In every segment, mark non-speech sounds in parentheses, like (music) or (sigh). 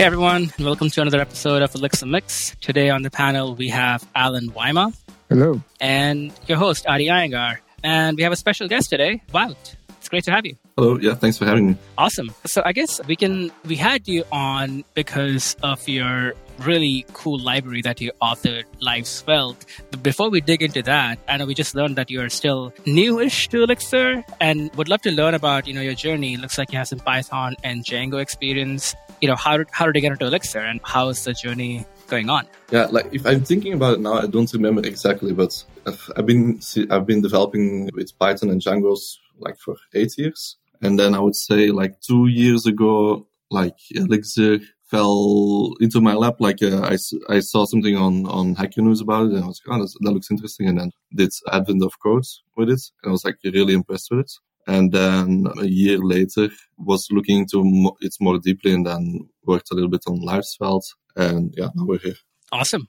Hey everyone, welcome to another episode of Elixir Mix. Today on the panel we have Allen Wyma. Hello. And your host, Adi Iyengar. And we have a special guest today, Wout. It's great to have you. Hello, yeah, thanks for having me. Awesome. So I guess we can we had you on because of your really cool library that you authored, Live Svelte. But before we dig into that, I know we just learned that you are still newish to Elixir and would love to learn about, you know, your journey. It looks like you have some Python and Django experience. You know, how, how did you get into Elixir and how is the journey going on? Yeah, like if I'm thinking about it now, I don't remember exactly, but I've, I've been I've been developing with Python and Django's like for eight years, and then I would say like two years ago, like Elixir fell into my lap. Like uh, I, I saw something on, on Hacker News about it and I was like, oh, that looks interesting. And then did Advent of Code with it. And I was like really impressed with it. And then a year later was looking into it more deeply and then worked a little bit on Svelte. And yeah, now we're here. Awesome.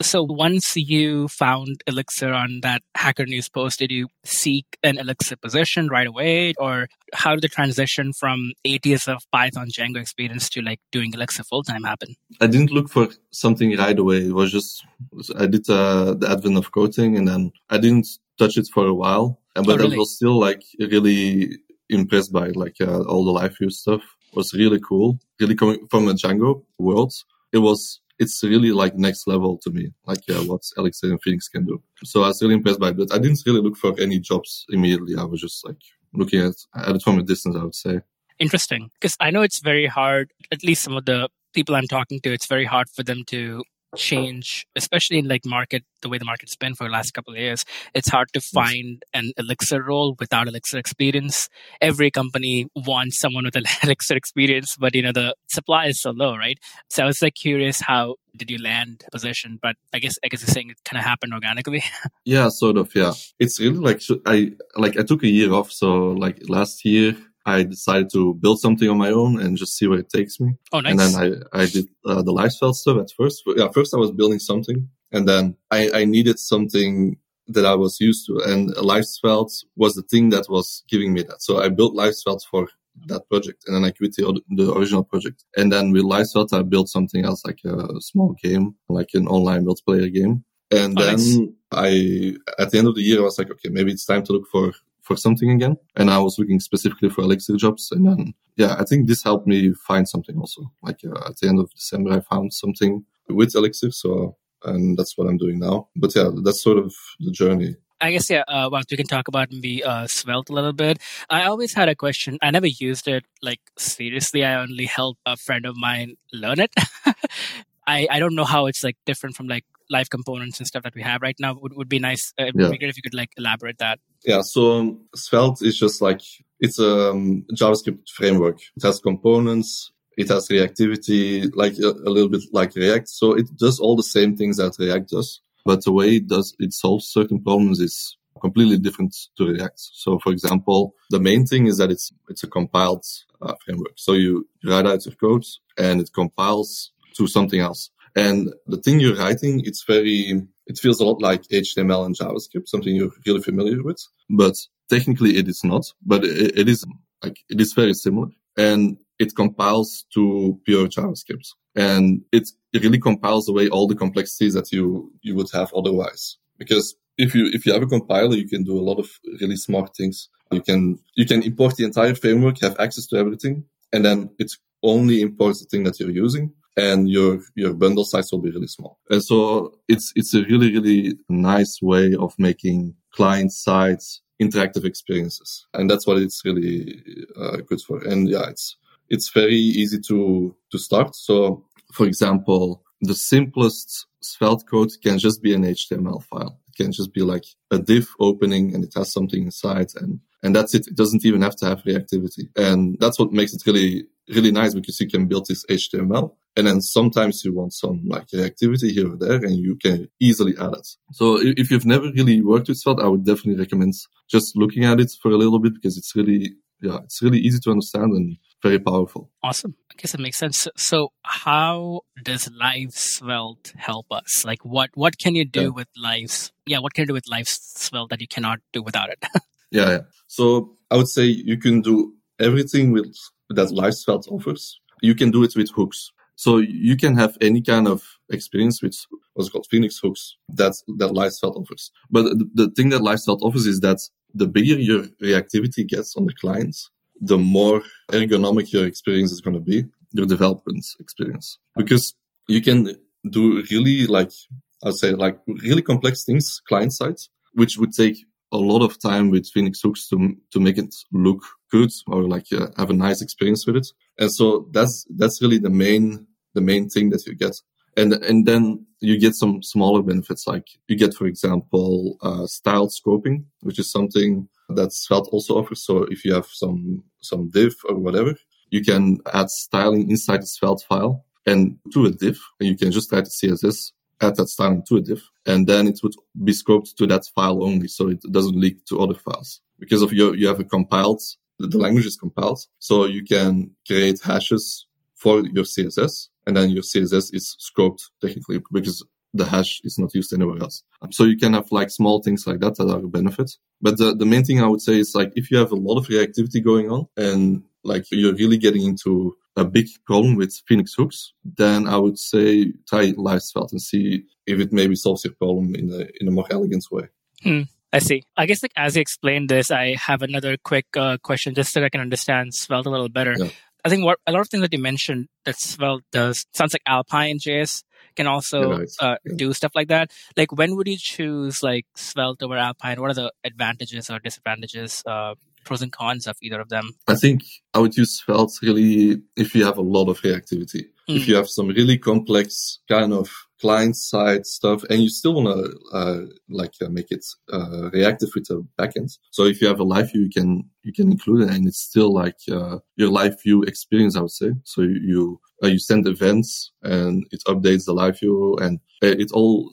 So once you found Elixir on that Hacker News post, did you seek an Elixir position right away? Or how did the transition from eight years of Python Django experience to like doing Elixir full time happen? I didn't look for something right away. It was just, I did uh, the advent of coding and then I didn't touch it for a while. But oh, really? I was still like really impressed by like uh, all the live view stuff. It was really cool. Really coming from a Django world. It was it's really like next level to me, like yeah, what Elixir and Phoenix can do. So I was really impressed by it, I didn't really look for any jobs immediately. I was just like looking at, at it from a distance, I would say. Interesting. Because I know it's very hard, at least some of the people I'm talking to, it's very hard for them to change, especially in like market, the way the market's been for the last couple of years, it's hard to find an Elixir role without Elixir experience. Every company wants someone with an (laughs) Elixir experience, but you know, the supply is so low, right? So I was like curious how did you land position? But I guess, I guess you're saying it kind of happened organically. (laughs) yeah, sort of. Yeah. It's really like, I, like I took a year off. So like last year, I decided to build something on my own and just see where it takes me. Oh, nice. And then I, I did uh, the Live Svelte stuff at first. Yeah, first I was building something and then I, I needed something that I was used to. And Live Svelte was the thing that was giving me that. So I built Live Svelte for that project and then I quit the, the original project. And then with Live Svelte, I built something else like a small game, like an online multiplayer game. And oh, then nice. I, at the end of the year, I was like, okay, maybe it's time to look for for something again. And I was looking specifically for Elixir jobs. And then, yeah, I think this helped me find something also. Like uh, at the end of December, I found something with Elixir. So, and that's what I'm doing now. But yeah, that's sort of the journey. I guess, yeah, uh, we can talk about maybe uh, Svelte a little bit. I always had a question. I never used it like seriously. I only helped a friend of mine learn it. (laughs) I, I don't know how it's like different from like live components and stuff that we have right now. Would would be nice. Uh, yeah. be great if you could like elaborate that. Yeah. So um, Svelte is just like it's a um, JavaScript framework. It has components. It has reactivity, like a, a, little bit like React. So it does all the same things that React does, but the way it does it solves certain problems is completely different to React. So, for example, the main thing is that it's it's a compiled uh, framework. So you write out your code and it compiles to something else. And the thing you're writing, it's very, it feels a lot like HTML and JavaScript, something you're really familiar with. But technically it is not, but it, it is like, it is very similar and it compiles to pure JavaScript. And it, really compiles away all the complexities that you, you would have otherwise. Because if you, if you have a compiler, you can do a lot of really smart things. You can, you can import the entire framework, have access to everything, and then it only imports the thing that you're using and your your bundle size will be really small. And so it's it's a really really nice way of making client side interactive experiences, and that's what it's really uh, good for. And yeah, it's it's very easy to to start. So for example, the simplest Svelte code can just be an HTML file. It can just be like a div opening and it has something inside and and that's it. It doesn't even have to have reactivity. And that's what makes it really, really nice because you can build this HTML and then sometimes you want some like reactivity here or there and you can easily add it. So if you've never really worked with Svelte, I would definitely recommend just looking at it for a little bit because it's really, yeah, it's really easy to understand and very powerful. Awesome. I guess it makes sense. So how does Live Svelte help us? Like what, what can you do yeah. with Live? Yeah. What can you do with Live Svelte that you cannot do without it? (laughs) yeah, yeah. So I would say you can do everything with that LiveSvelte offers, you can do it with hooks. So you can have any kind of experience with what's called Phoenix hooks that, that LiveSvelte offers. But the, the thing that LiveSvelte offers is that the bigger your reactivity gets on the clients, the more ergonomic your experience is going to be, your development experience. Because you can do really like, I'd say like really complex things client side, which would take a lot of time with Phoenix hooks to, to make it look good or like uh, have a nice experience with it. And so that's, that's really the main, the main thing that you get. And, and then you get some smaller benefits, like you get, for example, uh, styled scoping, which is something that Svelte also offers. So if you have some, some div or whatever, you can add styling inside the Svelte file and to a div, and you can just add the CSS, add that styling to a div, and then it would be scoped to that file only, so it doesn't leak to other files. Because of your, you have a compiled, the language is compiled, so you can create hashes for your CSS, and then your CSS is scoped technically because the hash is not used anywhere else. So you can have like small things like that that are a benefit. But the, the main thing I would say is like if you have a lot of reactivity going on and like you're really getting into a big problem with Phoenix hooks, then I would say try LiveSvelte and see if it maybe solves your problem in a in a more elegant way. Hmm. I see. I guess like as you explained this, I have another quick uh, question just so I can understand Svelte a little better. Yeah. I think what a lot of things that you mentioned that Svelte does sounds like Alpine JS can also yeah, uh, yeah. do stuff like that. Like when would you choose like Svelte over Alpine? What are the advantages or disadvantages uh, pros and cons of either of them? I think I would use Svelte really if you have a lot of reactivity. Mm. If hmm. you have some really complex kind of client side stuff and you still want to uh, like uh, make it uh, reactive with the backend. So if you have a live view, you can you can include it, and it's still like uh, your live view experience, I would say. So you uh, you send events and it updates the live view, and it all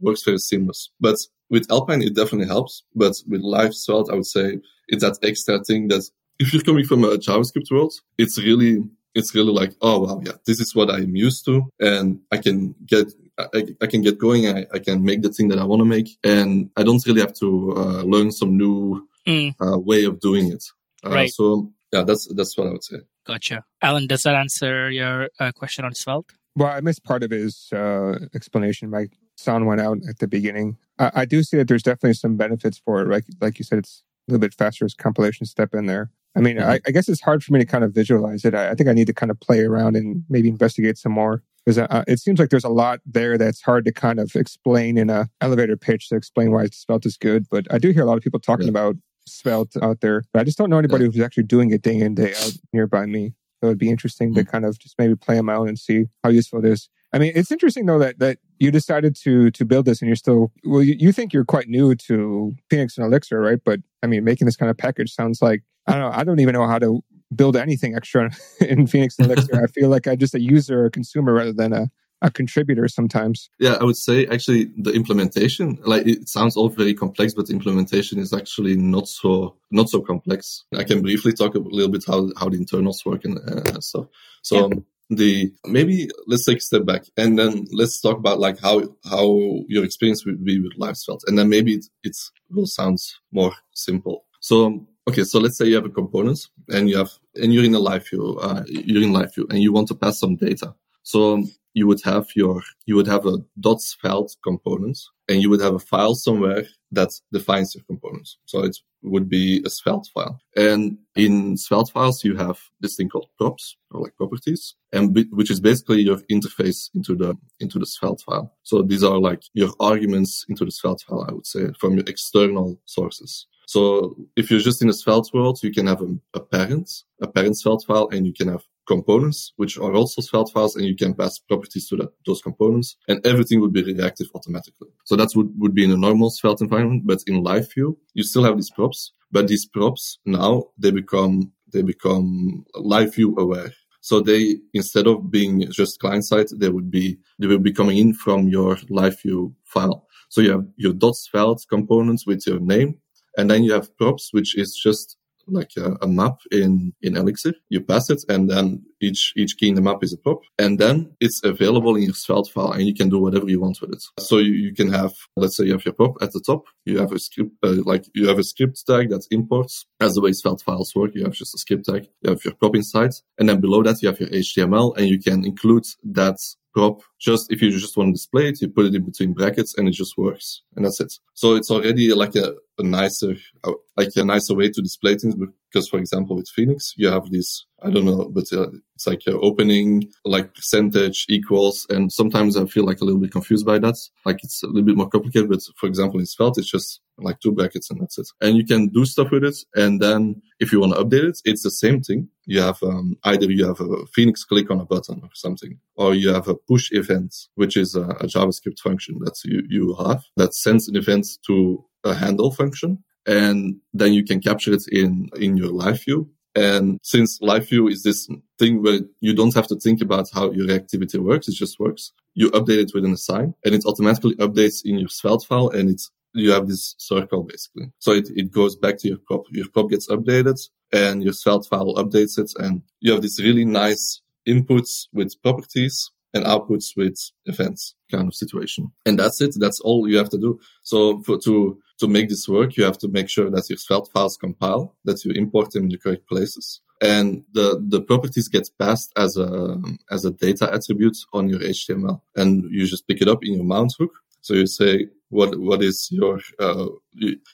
works very seamless. But with Alpine, it definitely helps. But with LiveSvelte, I would say it's that extra thing that if you're coming from a JavaScript world, it's really it's really like, oh wow, yeah, this is what I'm used to, and I can get I, I can get going. I, I, can make the thing that I want to make, and I don't really have to uh, learn some new mm. uh, way of doing it. Uh, right. So yeah, that's that's what I would say. Gotcha, Allen. Does that answer your uh, question on Svelte? Well, I missed part of his uh, explanation. My sound went out at the beginning. I, I do see that there's definitely some benefits for it. Like like you said, it's a little bit faster as compilation step in there. I mean, mm-hmm. I, I, guess it's hard for me to kind of visualize it. I, I, think I need to kind of play around and maybe investigate some more because uh, it seems like there's a lot there that's hard to kind of explain in a elevator pitch to explain why Svelte is good. But I do hear a lot of people talking yeah. about Svelte out there, but I just don't know anybody yeah. who's actually doing it day in day out nearby me. So it'd be interesting mm-hmm. to kind of just maybe play them out and see how useful it is. I mean, it's interesting though that that you decided to to build this and you're still well. You, you think you're quite new to Phoenix and Elixir, right? But I mean, making this kind of package sounds like I don't know. I don't even know how to build anything extra (laughs) in Phoenix and Elixir. I feel like I'm just a user or a consumer rather than a a contributor sometimes. Yeah, I would say actually the implementation, like it sounds all very complex, but the implementation is actually not so not so complex. I can briefly talk a little bit how how the internals work and uh, stuff. So. Yeah. Um, the maybe let's take a step back and then let's talk about like how how your experience would be with LiveSvelte and then maybe it, it will sound more simple so okay so let's say you have a component and you have and you're in a live view uh, you're in live view and you want to pass some data. So you would have your you would have a dot svelte component and you would have a file somewhere that defines your components so it would be a svelte file. And in svelte files you have this thing called props or like properties and which is basically your interface into the into the svelte file. So these are like your arguments into the svelte file i would say from your external sources so if you're just in a Svelte world, you can have a, a parent, a parent Svelte file, and you can have components, which are also Svelte files, and you can pass properties to that, those components, and everything would be reactive automatically. So that would, would be in a normal Svelte environment, but in live view, you still have these props, but these props now, they become, they become live view aware. So they, instead of being just client side, they would be, they will be coming in from your live view file. So you have your svelte components with your name, and then you have props, which is just like a, a, map in, in Elixir. You pass it and then each, each key in the map is a prop. And then it's available in your Svelte file and you can do whatever you want with it. So you, you can have, let's say you have your prop at the top. You have a script, uh, like you have a script tag that imports as the way Svelte files work. You have just a script tag. You have your prop inside and then below that you have your HTML and you can include that prop. Just if you just want to display it, you put it in between brackets and it just works. And that's it. So it's already like a, a nicer, uh, like a nicer way to display things. Because for example, with Phoenix, you have this, I don't know, but uh, it's like your opening, like percentage equals. And sometimes I feel like a little bit confused by that. Like it's a little bit more complicated. But for example, in Svelte, it's just like two brackets and that's it. And you can do stuff with it. And then if you want to update it, it's the same thing. You have um, either you have a Phoenix click on a button or something, or you have a push event, which is a, a JavaScript function that you, you have that sends an event to a handle function. And then you can capture it in, in your live view. And since live view is this thing where you don't have to think about how your activity works, it just works. You update it with an assign and it automatically updates in your Svelte file and it's you have this circle basically. So it, it goes back to your prop. Your prop gets updated and your Svelte file updates it. And you have this really nice inputs with properties and outputs with events kind of situation. And that's it. That's all you have to do. So for, to, to make this work, you have to make sure that your Svelte files compile, that you import them in the correct places. And the, the properties get passed as a, as a data attribute on your HTML. And you just pick it up in your mount hook. So you say, what what is your uh,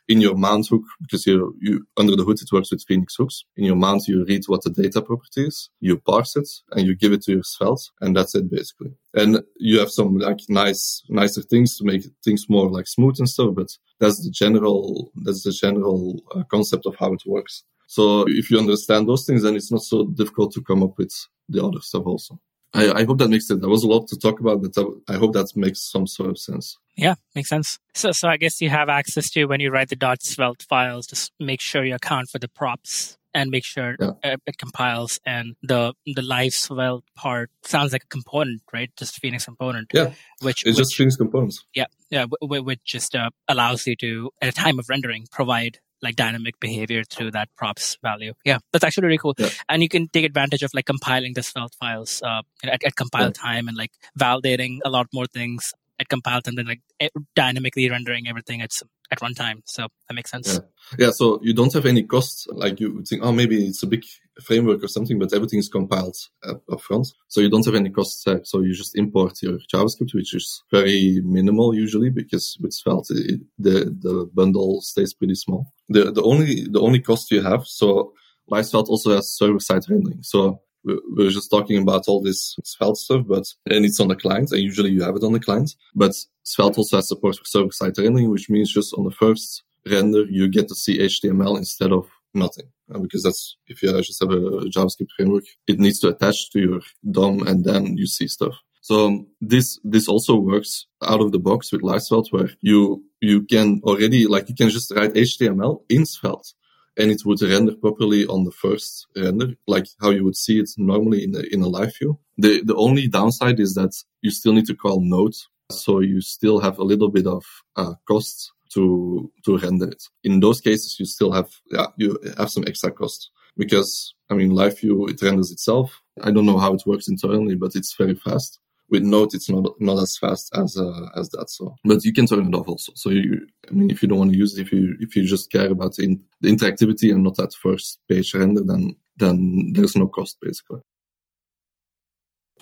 in your mount hook because you you under the hood it works with Phoenix hooks. In your mount you read what the data property is, you parse it, and you give it to your Svelte, and that's it basically. And you have some like nice nicer things to make things more like smooth and stuff, but that's the general that's the general uh, concept of how it works. So if you understand those things, then it's not so difficult to come up with the other stuff also. I, I, hope that makes sense. There was a lot to talk about, but I hope that makes some sort of sense. Yeah, makes sense. So, so I guess you have access to when you write the dot svelte files, just make sure you account for the props and make sure yeah. it compiles. And the the live svelte part sounds like a component, right? Just Phoenix component. Yeah, which it's which, just Phoenix components. Yeah, yeah, which just uh, allows you to, at a time of rendering, provide like dynamic behavior through that props value. Yeah, that's actually really cool. Yeah. And you can take advantage of like compiling the svelte files uh, at, at compile yeah. time and like validating a lot more things at compile time than like dynamically rendering everything at at runtime. So that makes sense. Yeah. yeah. So you don't have any costs. Like you would think, oh, maybe it's a big framework or something, but everything is compiled uh, up, up front. So you don't have any costs there. So you just import your JavaScript, which is very minimal usually because with Svelte, it, the, the bundle stays pretty small. The, the only, the only cost you have. So Svelte also has server side rendering. So we're just talking about all this Svelte stuff, but and it's on the client, and usually you have it on the client. But Svelte also has support for server-side rendering, which means just on the first render you get to see HTML instead of nothing, uh, because that's if you just have a JavaScript framework, it needs to attach to your DOM, and then you see stuff. So um, this this also works out of the box with Svelte, where you you can already like you can just write HTML in Svelte and it would render properly on the first render, like how you would see it normally in a, in a live view. The, the only downside is that you still need to call node. So you still have a little bit of uh, costs to, to render it. In those cases, you still have, yeah, you have some extra cost because, I mean, live view, it renders itself. I don't know how it works internally, but it's very fast with Node, it's not not as fast as uh, as that. So, but you can turn it off also. So you, I mean, if you don't want to use it, if you if you just care about in, the interactivity and not that first page render, then then there's no cost basically.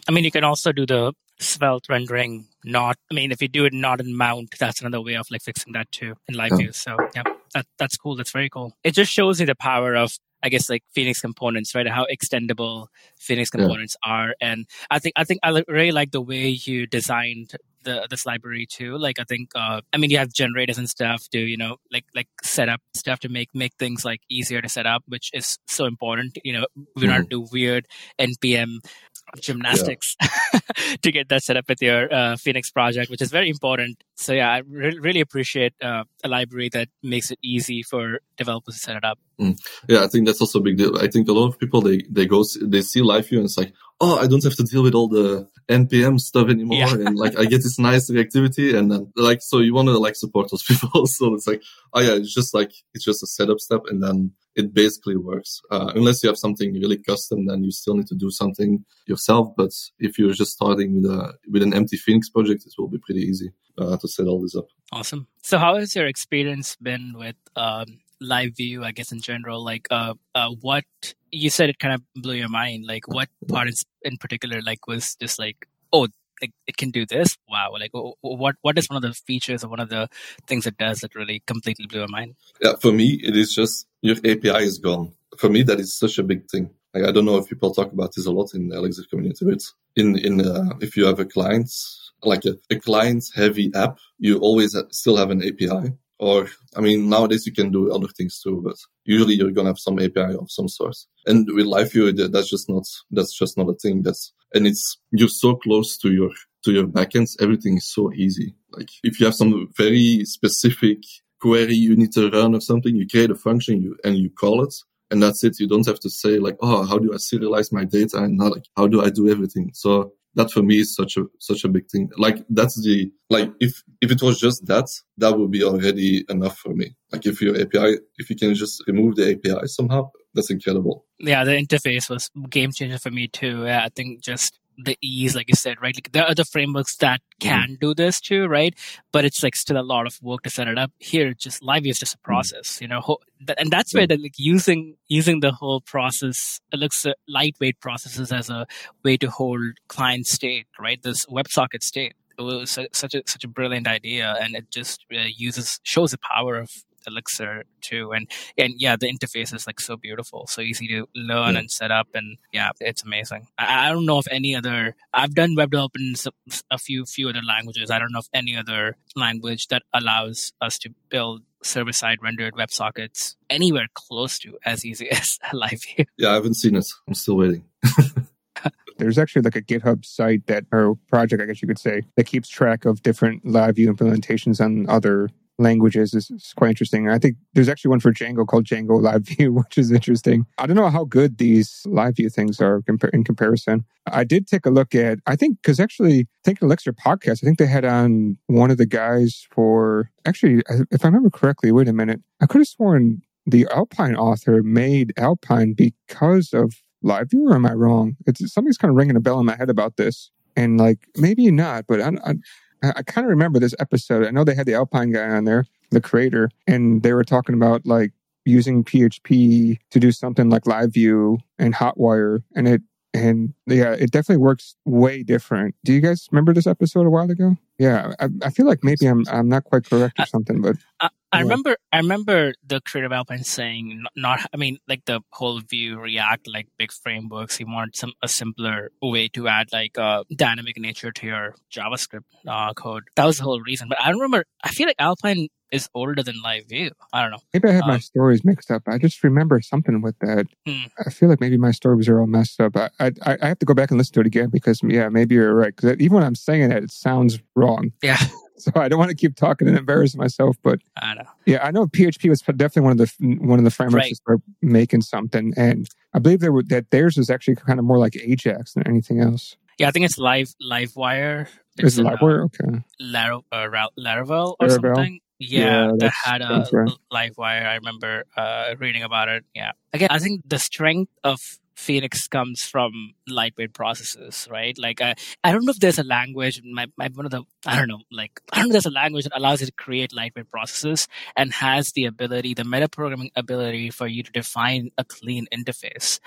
I mean, you can also do the svelte rendering not i mean if you do it not in mount that's another way of like fixing that too in live view so yeah that, that's cool that's very cool it just shows you the power of I guess like Phoenix components, right? How extendable Phoenix components yeah. are, and I think I think I really like the way you designed the this library too. Like I think uh, I mean you have generators and stuff to you know like like set up stuff to make make things like easier to set up, which is so important. You know we don't mm-hmm. do weird npm gymnastics yeah. (laughs) to get that set up with your uh, Phoenix project, which is very important. So yeah, I re- really appreciate uh, a library that makes it easy for developers to set it up. Mm. Yeah, I think that's also a big deal. I think a lot of people they they go they see LiveView and it's like, oh, I don't have to deal with all the npm stuff anymore, yeah. and like I (laughs) get this nice reactivity, and then like so you want to like support those (laughs) people. so it's like, oh yeah, it's just like it's just a setup step, and then it basically works. Uh, unless you have something really custom, then you still need to do something yourself. But if you're just starting with a with an empty Phoenix project, it will be pretty easy uh, to set all this up. Awesome. So how has your experience been with um, LiveView? I guess in general, like uh, uh, what you said, it kind of blew your mind. Like what part in particular, like was just like, oh, like it can do this wow like what what is one of the features or one of the things it does that really completely blew my mind yeah for me it is just your api is gone for me that is such a big thing like, i don't know if people talk about this a lot in the elixir community but in in uh, if you have a client like a, a client heavy app you always still have an api or, I mean, nowadays you can do other things too, but usually you're going to have some API of some sort. And with LiveView, that's just not, that's just not a thing. That's, and it's, you're so close to your, to your backends. Everything is so easy. Like if you have some very specific query you need to run or something, you create a function you, and you call it. And that's it. You don't have to say like, oh, how do I serialize my data? And not like, how do I do everything? So that for me is such a such a big thing. Like that's the like if if it was just that, that would be already enough for me. Like if your API, if you can just remove the API somehow, that's incredible. Yeah, the interface was game changer for me too. Yeah, I think just the ease, like you said, right? Like there are other frameworks that mm-hmm. can do this too, right? But it's like still a lot of work to set it up. Here, just live is just a mm-hmm. process, you know, and that's where the like using using the whole process, it looks uh, lightweight processes as a way to hold client state, right? This WebSocket state. It was such a such a brilliant idea, and it just uh, uses shows the power of Elixir too. And and yeah, the interface is like so beautiful, so easy to learn and set up, and yeah, it's amazing. I, I, don't know if any other. I've done web development in a few few other languages. I don't know if any other language that allows us to build server side rendered WebSockets anywhere close to as easy (laughs) as LiveView. Yeah, I haven't seen it. I'm still waiting. (laughs) There's actually like a GitHub site that, or project, I guess you could say, that keeps track of different LiveView implementations on other languages is, is, quite interesting. I think there's actually one for Django called Django Live View, (laughs) which is interesting. I don't know how good these live view things are in comparison. I did take a look at, I think, because actually, I think Elixir podcast, I think they had on one of the guys for, actually, if I remember correctly, wait a minute, I could have sworn the Alpine author made Alpine because of live view, or am I wrong? It's something's kind of ringing a bell in my head about this. And like, maybe not, but I, I I, I kind of remember this episode. I know they had the Alpine guy on there, the creator, and they were talking about like using PHP to do something like Live View and Hotwire, and it and yeah, it definitely works way different. Do you guys remember this episode a while ago? Yeah, I, I feel like maybe I'm I'm not quite correct or something, but I, I remember I remember the creative Alpine saying not, I mean like the whole Vue React like big frameworks. He wanted some a simpler way to add like a uh, dynamic nature to your JavaScript uh, code. That was the whole reason. But I remember I feel like Alpine is older than Live View. I don't know. Maybe I had um, my stories mixed up. I just remember something with that. Hmm. I feel like maybe my stories are all messed up. I, I, I have to go back and listen to it again because yeah, maybe you're right. Because even when I'm saying it, it sounds wrong. Yeah. (laughs) So I don't want to keep talking and embarrass myself, but I know. Yeah, I know PHP was definitely one of the one of the frameworks right. to start making something, and I believe there were, that theirs is actually kind of more like Ajax than anything else. Yeah, I think it's Live LiveWire. It's is it LiveWire? Okay. Lar- uh, Laravel or Laravel? something. Yeah, yeah that had a right. LiveWire. I remember uh, reading about it. Yeah. Again, I think the strength of Phoenix comes from lightweight processes, right? Like, I, I don't know if there's a language, my, my, one of the, I don't know, like, I don't know if there's a language that allows you to create lightweight processes and has the ability, the metaprogramming ability for you to define a clean interface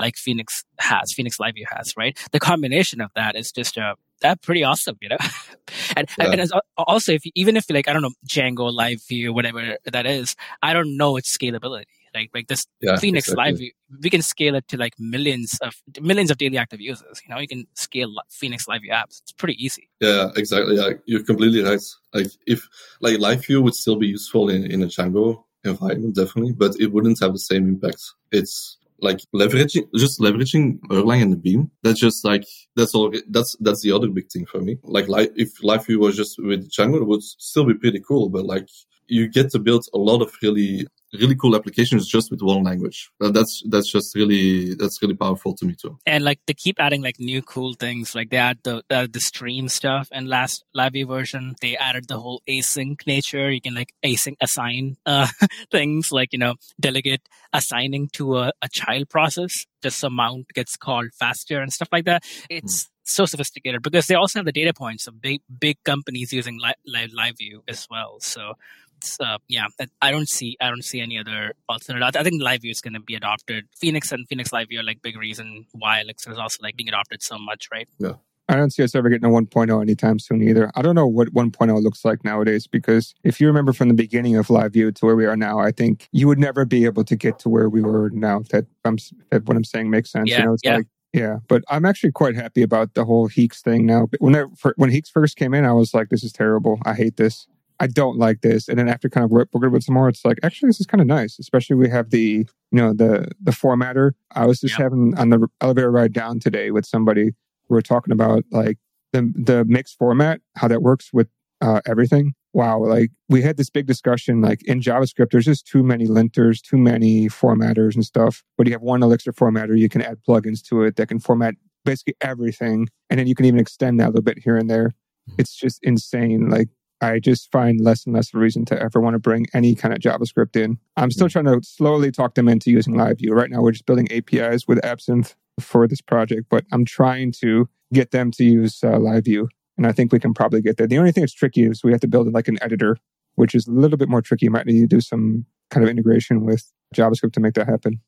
like Phoenix has, Phoenix LiveView has, right? The combination of that is just a, that pretty awesome, you know. (laughs) and yeah. and also, if even if like I don't know Django Live View, whatever that is, I don't know its scalability. Like like this yeah, Phoenix exactly. Live View, we can scale it to like millions of millions of daily active users. You know, you can scale Phoenix Live View apps. It's pretty easy. Yeah, exactly. Yeah, you're completely right. Like if like Live View would still be useful in in a Django environment, definitely, but it wouldn't have the same impact. It's like leveraging, just leveraging Erlang and the Beam. That's just like, that's all, that's, that's the other big thing for me. Like, like if Live View was just with Django, it would still be pretty cool, but like, you get to build a lot of really really cool applications just with one language. That's that's just really that's really powerful to me too. And like they keep adding like new cool things. Like they add the uh, the stream stuff and last Liveview version they added the whole async nature. You can like async assign uh, (laughs) things like you know delegate assigning to a, a child process. Just amount gets called faster and stuff like that. It's mm so sophisticated because they also have the data points of big big companies using live, live, live view as well so uh, yeah, I don't see I don't see any other alternative. I think LiveView is going to be adopted. Phoenix and Phoenix LiveView are like big reason why Elixir is also like being adopted so much, right? Yeah. I don't see us ever getting a 1.0 anytime soon either. I don't know what 1.0 looks like nowadays because if you remember from the beginning of LiveView to where we are now, I think you would never be able to get to where we were now. That I'm that what I'm saying makes sense. Yeah, you know, yeah. Like, yeah, but I'm actually quite happy about the whole HEEx thing now. When I, when HEEx first came in, I was like, "This is terrible. I hate this." I don't like this. And then after kind of working with some more, it's like, actually, this is kind of nice. Especially we have the, you know, the the formatter. I was just having on the elevator ride down today with somebody. We were talking about like the the mix format, how that works with uh, everything. Wow, like we had this big discussion. Like in JavaScript, there's just too many linters, too many formatters and stuff. But you have one Elixir formatter, you can add plugins to it that can format basically everything, and then you can even extend that a little bit here and there. It's just insane. Like I just find less and less of a reason to ever want to bring any kind of JavaScript in. I'm still trying to slowly talk them into using LiveView. Right now, we're just building APIs with Absinthe for this project, but I'm trying to get them to use uh, LiveView. And I think we can probably get there. The only thing that's tricky is we have to build it like an editor, which is a little bit more tricky. You might need to do some kind of integration with JavaScript to make that happen.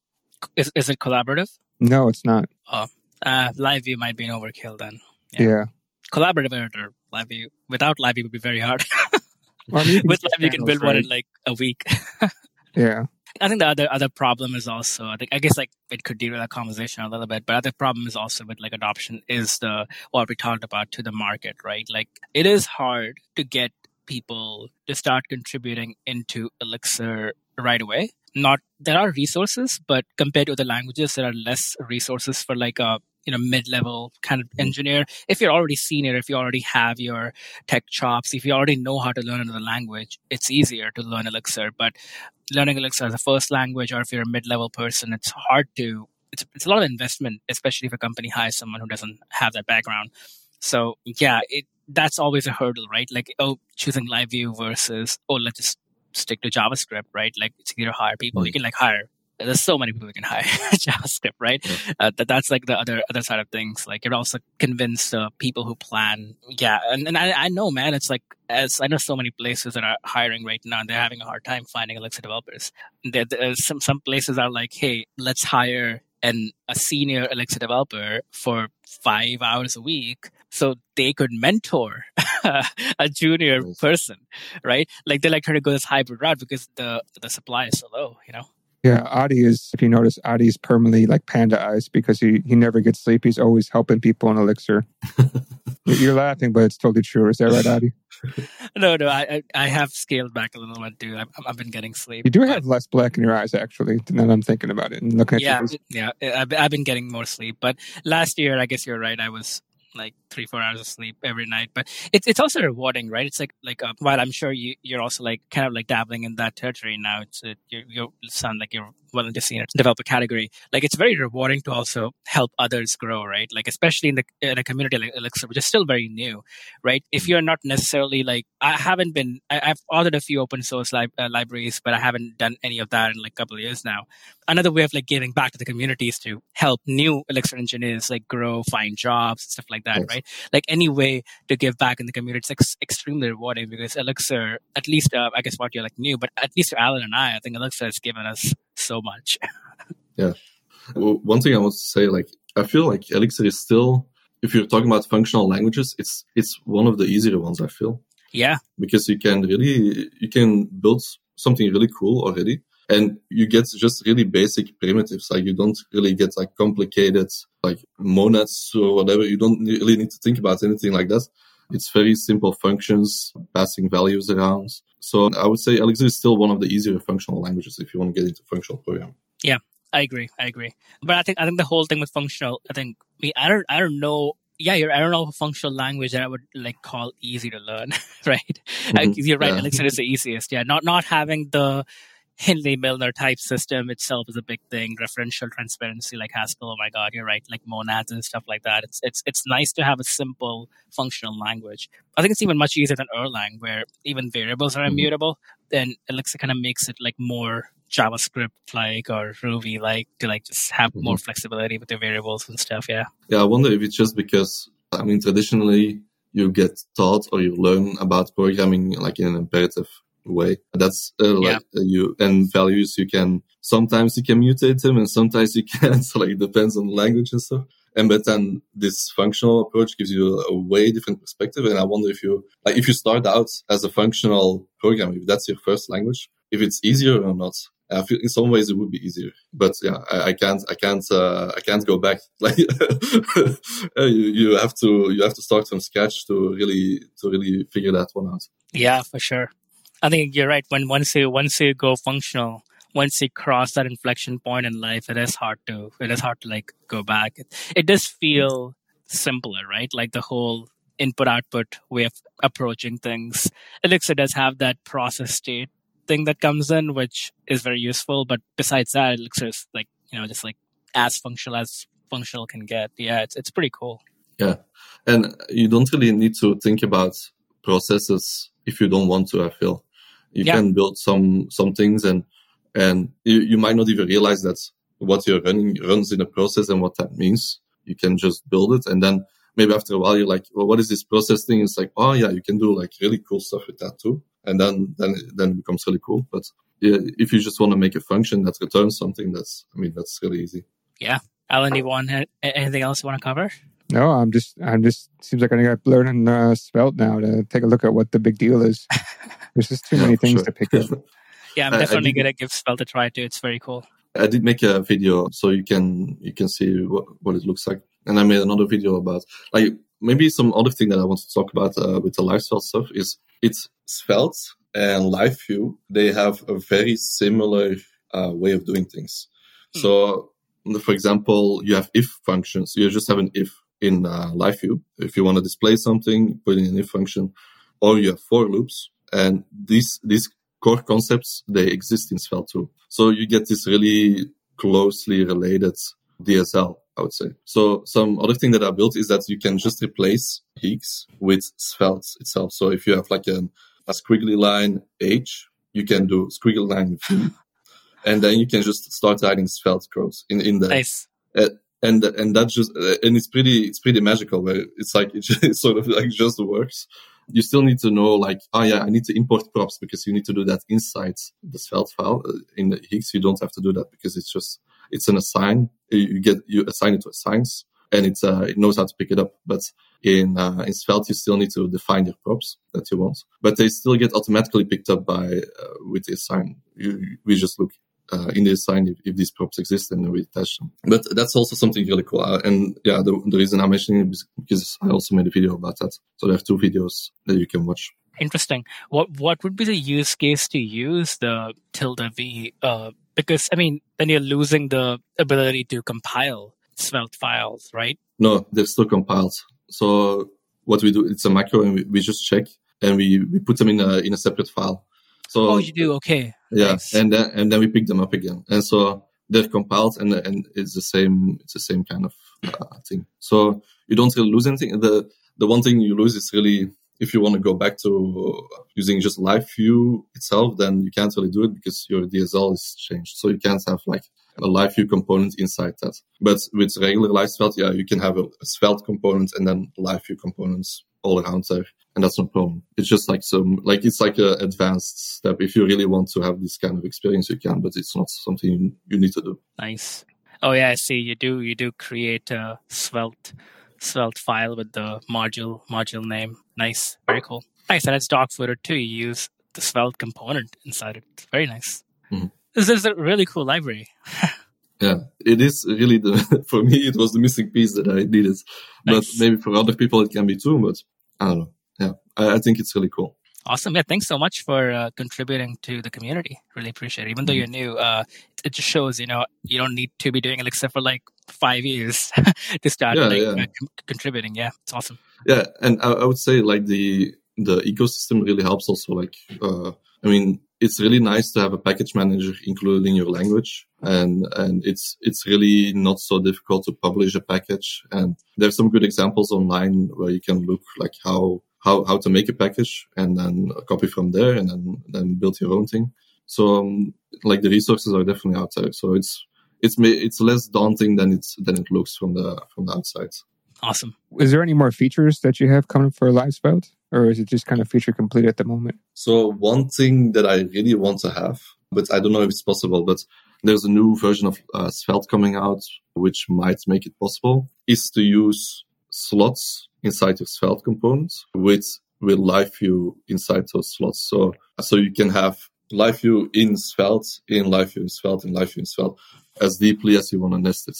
Is, is it collaborative? No, it's not. Oh, uh, LiveView might be an overkill then. Yeah. yeah. Collaborative editor LiveView. Without LiveView would be very hard. (laughs) well, With LiveView, you can build right? one in like a week. (laughs) yeah. I think the other other problem is also I think I guess like it could derail that conversation a little bit, but other problem is also with like adoption is the what we talked about to the market, right? Like it is hard to get people to start contributing into Elixir right away. Not there are resources, but compared to other languages, there are less resources for like a you know mid-level kind of mm-hmm. engineer. If you're already senior if you already have your tech chops if you already know how to learn another language it's easier to learn elixir. But learning elixir as a first language or if you're a mid-level person it's hard to it's, it's a lot of investment especially if a company hires someone who doesn't have that background. So yeah it that's always a hurdle right? Like oh choosing live view versus oh let's just stick to javascript right? Like it's to hire people. Mm-hmm. you can like hire there's so many people who can hire (laughs) JavaScript, right? Yeah. Uh, that that's like the other other side of things. Like it also convince uh, people who plan. Yeah, and, and I, I know, man, it's like as I know so many places that are hiring right now, and they're having a hard time finding Elixir developers. There, some some places are like, hey, let's hire an a senior Elixir developer for five hours a week so they could mentor (laughs) a junior person, right? Like they like trying to go this hybrid route because the the supply is so low, you know. Yeah, uh, Adi is, if you notice, Adi's permanently like panda eyes because he, he never gets sleep. He's always helping people in Elixir. (laughs) You're laughing, but it's totally true. Is that right, Adi? (laughs) no, no, I I have scaled back a little bit too. I've, I've been getting sleep. You do have less black in your eyes, actually. Now I'm thinking about it and looking at yeah, yeah. I've, I've been getting more sleep, but last year, I guess you're right. I was like three four hours of sleep every night but it's it's also rewarding right? It's like like uh, while i'm sure you you're also like kind of like dabbling in that territory now it's uh, you you sound like you're well into seeing it develop category like it's very rewarding to also help others grow right? Like especially in the in a community like elixir which is still very new right? If you're not necessarily like i haven't been I, have authored a few open source li- uh, libraries but i haven't done any of that in like a couple of years now. Another way of like giving back to the community is to help new elixir engineers like grow find jobs stuff like that yes. right? Like any way to give back in the community it's ex- extremely rewarding because elixir at least uh, i guess what you're like new but at least allen and i i think elixir has given us so much. (laughs) yeah. Well, one thing I want to say, like, I feel like Elixir is still, if you're talking about functional languages, it's it's one of the easier ones. I feel. Yeah. Because you can really you can build something really cool already, and you get just really basic primitives. Like you don't really get like complicated like monads or whatever. You don't really need to think about anything like that. It's very simple functions, passing values around. So I would say Elixir is still one of the easier functional languages if you want to get into functional programming. Yeah. I agree. I agree. But I think I think the whole thing with functional, I think I don't I don't know. Yeah, you're, I don't know a functional language that I would like call easy to learn, (laughs) right? Mm-hmm. you're right. Yeah. Elixir is the easiest. Yeah, not not having the (laughs) Hindley Milner type system itself is a big thing. Referential transparency like Haskell, oh my god, you're right, like monads and stuff like that. It's it's it's nice to have a simple functional language. I think it's even much easier than Erlang, where even variables are mm-hmm. immutable. Then Elixir kind of makes it like more JavaScript like or Ruby like to like just have mm-hmm. more flexibility with the variables and stuff. Yeah. Yeah, I wonder if it's just because I mean traditionally you get taught or you learn about programming like in an imperative way. That's uh, like yeah. Uh, you and values you can sometimes you can mutate them and sometimes you (laughs) can't. so like it depends on the language and stuff. And but then this functional approach gives you a, way different perspective. And I wonder if you like if you start out as a functional programmer, if that's your first language, if it's easier or not. I feel in some ways it would be easier, but yeah, I, I can't, I can't, uh, I can't go back. (laughs) Like (laughs) you, you have to, you have to start from scratch to really, to really figure that one out. Yeah, for sure. I think you're right. When once you once you go functional, once you cross that inflection point in life, it is hard to it is hard to like go back. It, it does feel simpler, right? Like the whole input output way of approaching things. Elixir does have that process state thing that comes in, which is very useful. But besides that, Elixir is like you know just like as functional as functional can get. Yeah, it's it's pretty cool. Yeah, and you don't really need to think about processes if you don't want to. I feel you yeah. can build some some things and and you, you might not even realize that what you're running runs in a process and what that means. You can just build it and then maybe after a while you're like, well, what is this process thing? It's like, oh yeah, you can do like really cool stuff with that too. And then then then it becomes really cool. But yeah, if you just want to make a function that returns something, that's I mean that's really easy. Yeah. Allen, do you want anything else you want to cover? No, I'm just, I'm just, seems like I got learning uh, Svelte now to take a look at what the big deal is. (laughs) There's just too many things sure. to pick up. (laughs) yeah, I'm definitely going to give Svelte a try too. It's very cool. I did make a video so you can, you can see what, what it looks like. And I made another video about, like, maybe some other thing that I want to talk about uh, with the live Svelte stuff is it's Svelte and LiveView. They have a very similar uh, way of doing things. Hmm. So, for example, you have if functions. You just have an if in uh, LiveView. If you want to display something, put in an if function, or you have for loops. And these, these core concepts, they exist in Svelte too. So you get this really closely related DSL, I would say. So some other thing that I built is that you can just replace HEEx with Svelte itself. So if you have like a, a squiggly line H, you can do squiggly line V. and then you can just start writing Svelte code in, in the, nice. Uh, and and that just and it's pretty it's pretty magical where it's like (laughs) it, just, sort of like just works. You still need to know like oh yeah i need to import props because you need to do that inside the svelte file uh, in the HEEx you don't have to do that because it's just it's an assign. You get you assign it to assigns and it's uh, it knows how to pick it up. But in uh, in svelte you still need to define your props that you want. But they still get automatically picked up by uh, with the assign. You, we just look uh, in the design if, if, these props exist and we attach them. But that's also something really cool. Uh, and yeah, the, the reason I'm mentioning it is because I also made a video about that. So there are two videos that you can watch. Interesting. What what would be the use case to use the tilde v? Uh, because I mean, then you're losing the ability to compile Svelte files, right? No, they're still compiled. So what we do, it's a macro, and we, we just check and we, we put them in a in a separate file. So oh, you do okay. Yeah, nice. and then and then we pick them up again, and so they're compiled, and and it's the same. It's the same kind of uh, thing. So you don't really lose anything. The the one thing you lose is really if you want to go back to using just live view itself, then you can't really do it because your DSL is changed. So you can't have like a live view component inside that. But with regular live Svelte, yeah, you can have a, a Svelte component and then live view components all around there and that's no problem. It's just like some, like it's like an advanced step. If you really want to have this kind of experience, you can, but it's not something you, need to do. Nice. Oh yeah, I see. You do you do create a Svelte Svelte file with the module module name. Nice, very cool. Nice, and it's dog footer too. You use the Svelte component inside it. It's very nice. Mm-hmm. This is a really cool library. (laughs) yeah, it is really the (laughs) for me it was the missing piece that I needed, but maybe for other people it can be too. But I don't know yeah, I, I think it's really cool. Awesome. Yeah. Thanks so much for uh, contributing to the community. Really appreciate it. Even though you're new, uh, it just shows, you know, you don't need to be doing it except for like five years (laughs) to start Yeah, like, yeah. uh, con- contributing. Yeah. It's awesome. Yeah, and I, I would say like the the ecosystem really helps also. Like, uh, I mean, it's really nice to have a package manager included in your language, and and it's it's really not so difficult to publish a package. And there's some good examples online where you can look like how how how to make a package and then copy from there and then then build your own thing. So um, like the resources are definitely out there. So it's it's ma- it's less daunting than it's than it looks from the from the outside. Awesome. Is there any more features that you have coming for LiveSvelte, or is it just kind of feature complete at the moment? So one thing that I really want to have, but I don't know if it's possible, but there's a new version of uh, Svelte coming out, which might make it possible, is to use slots inside your Svelte components with, with live view inside those slots. So, so you can have live view in Svelte, in live view in Svelte, in live view in Svelte as deeply as you want to nest it.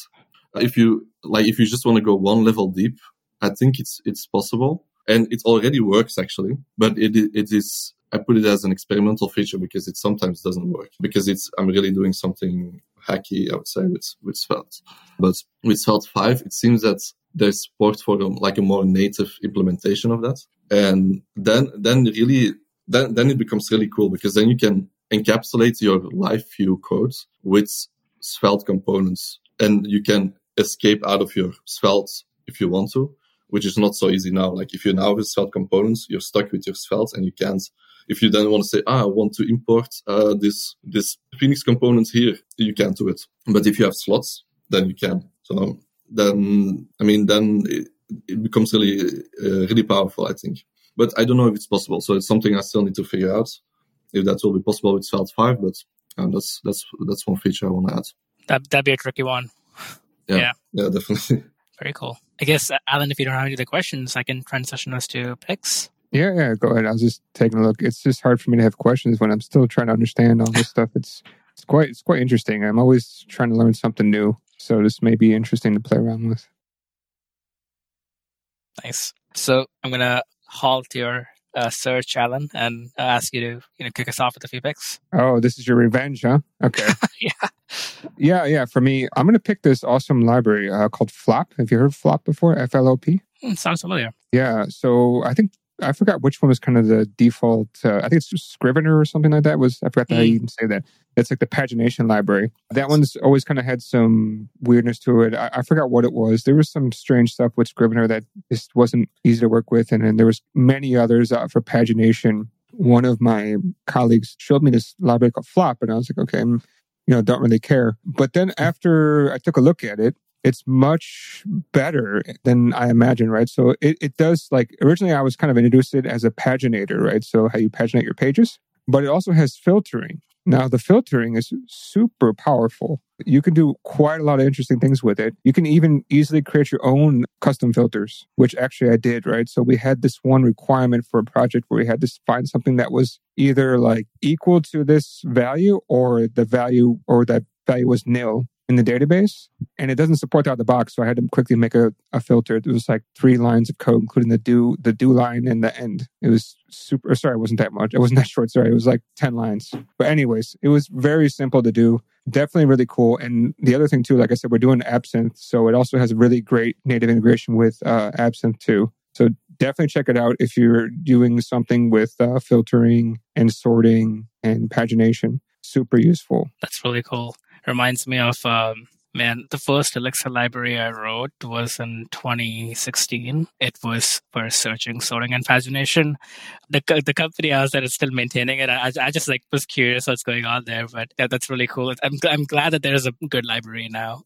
If you, like, if you just want to go one level deep, I think it's, it's possible and it already works actually, but it it is I put it as an experimental feature because it sometimes doesn't work because it's I'm really doing something hacky I would say with with Svelte, but with Svelte five it seems that there's support for um, like a more native implementation of that, and then then really then then it becomes really cool because then you can encapsulate your live view code with Svelte components and you can escape out of your Svelte if you want to which is not so easy now. Like if you now have Svelte components, you're stuck with your Svelte and you can't. If you then want to say, ah, I want to import uh, this this Phoenix component here, you can't do it. But if you have slots, then you can. So then, I mean, then it, it becomes really uh, really powerful, I think. But I don't know if it's possible. So it's something I still need to figure out if that will be possible with Svelte five. But um, that's that's that's one feature I want to add. That, that'd be a tricky one. (laughs) Yeah, Yeah. yeah definitely. (laughs) Very cool. I guess, uh, Allen, if you don't have any other questions, I can transition us to picks. Yeah, yeah, go ahead. I was just taking a look. It's just hard for me to have questions when I'm still trying to understand all this stuff. It's it's quite it's quite interesting. I'm always trying to learn something new. So this may be interesting to play around with. Nice. So I'm going to halt your uh, search, Allen, and uh, ask you to you know kick us off with a few picks. Oh, this is your revenge, huh? Okay. (laughs) yeah. yeah, yeah. For me, I'm going to pick this awesome library uh, called Flop. Have you heard of Flop before? F L O P. Hmm, sounds familiar. Yeah. So I think I forgot which one was kind of the default. Uh, I think it's just Scrivener or something like that. Was I forgot how you even say that? It's like the pagination library. That one's always kind of had some weirdness to it. I, I forgot what it was. There was some strange stuff with Scrivener that just wasn't easy to work with, and then there was many others uh, for pagination. One of my colleagues showed me this library called Flop, and I was like, okay, I'm, you know, don't really care. But then after I took a look at it, it's much better than I imagined, right? So it, it does like originally I was kind of introduced it as a paginator, right? So how you paginate your pages, but it also has filtering. Now the filtering is super powerful. You can do quite a lot of interesting things with it. You can even easily create your own custom filters, which actually I did, right? So we had this one requirement for a project where we had to find something that was either like equal to this value or the value or that value was nil in the database and it doesn't support out of the box. So I had to quickly make a, a filter. It was like three lines of code, including the do the do line and the end. It was super sorry, it wasn't that much. It wasn't (laughs) that short, sorry. It was like 10 lines. But anyways, it was very simple to do. Definitely really cool. And the other thing too, like I said, we're doing Absinthe. So it also has a really great native integration with uh, Absinthe too. So definitely check it out if you're doing something with uh, filtering and sorting and pagination. Super useful. That's really cool. Reminds me of um, man, the first Elixir library I wrote was in 2016. It was for searching, sorting, and pagination. The the company I was at is still maintaining it. I, I just like was curious what's going on there, but yeah, that's really cool. I'm I'm glad that there's a good library now.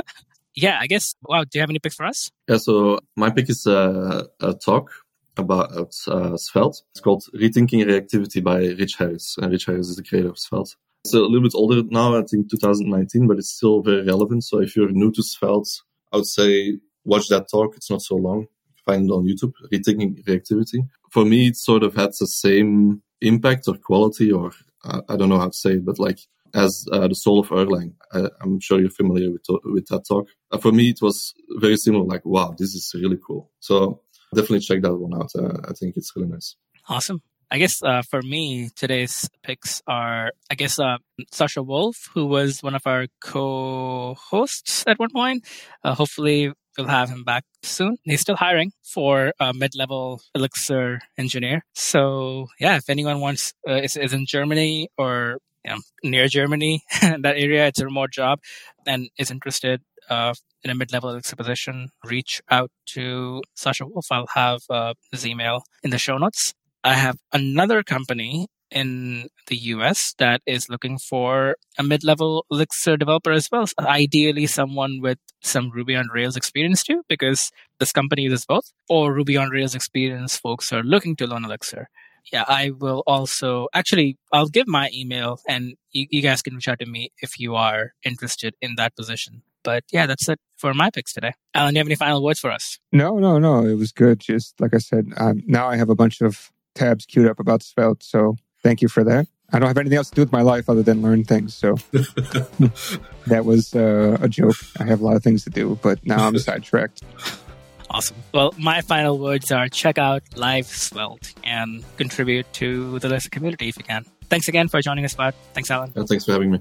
(laughs) yeah, I guess. Wout, do you have any picks for us? Yeah, so my pick is uh, a talk about uh, Svelte. It's called Rethinking Reactivity by Rich Harris. And Rich Harris is the creator of Svelte. It's a little bit older now, I think 2019, but it's still very relevant. So if you're new to Svelte, I would say watch that talk. It's not so long. Find it on YouTube, Reactivity. For me, it sort of had the same impact or quality, or uh, I don't know how to say it, but like as uh, the soul of Erlang. I, am sure you're familiar with with that talk. Uh, for me, it was very similar. Like, wow, this is really cool. So definitely check that one out. Uh, I think it's really nice. Awesome. I guess uh, for me, today's picks are, I guess, uh, Sascha Wolf, who was one of our co-hosts at one point. Uh, hopefully, we'll have him back soon. He's still hiring for a mid-level Elixir engineer. So, yeah, if anyone wants, uh, is, is in Germany or you know, near Germany, (laughs) that area, it's a remote job, and is interested uh, in a mid-level Elixir position, reach out to Sascha Wolf. I'll have uh, his email in the show notes. I have another company in the US that is looking for a mid-level Elixir developer as well. Ideally, someone with some Ruby on Rails experience too, because this company uses both. Or Ruby on Rails experience folks are looking to learn Elixir. Yeah, I will also actually I'll give my email and you, you guys can reach out to me if you are interested in that position. But yeah, that's it for my picks today. Allen, do you have any final words for us? No, no, no. It was good. Just like I said, um, now I have a bunch of tabs queued up about Svelte. So thank you for that. I don't have anything else to do with my life other than learn things. So (laughs) that was uh, a joke. I have a lot of things to do, but now I'm (laughs) sidetracked. Awesome. Well, my final words are check out LiveSvelte and contribute to the Elixir community if you can. Thanks again for joining us, Bud. Thanks, Allen. Yeah, thanks for having me.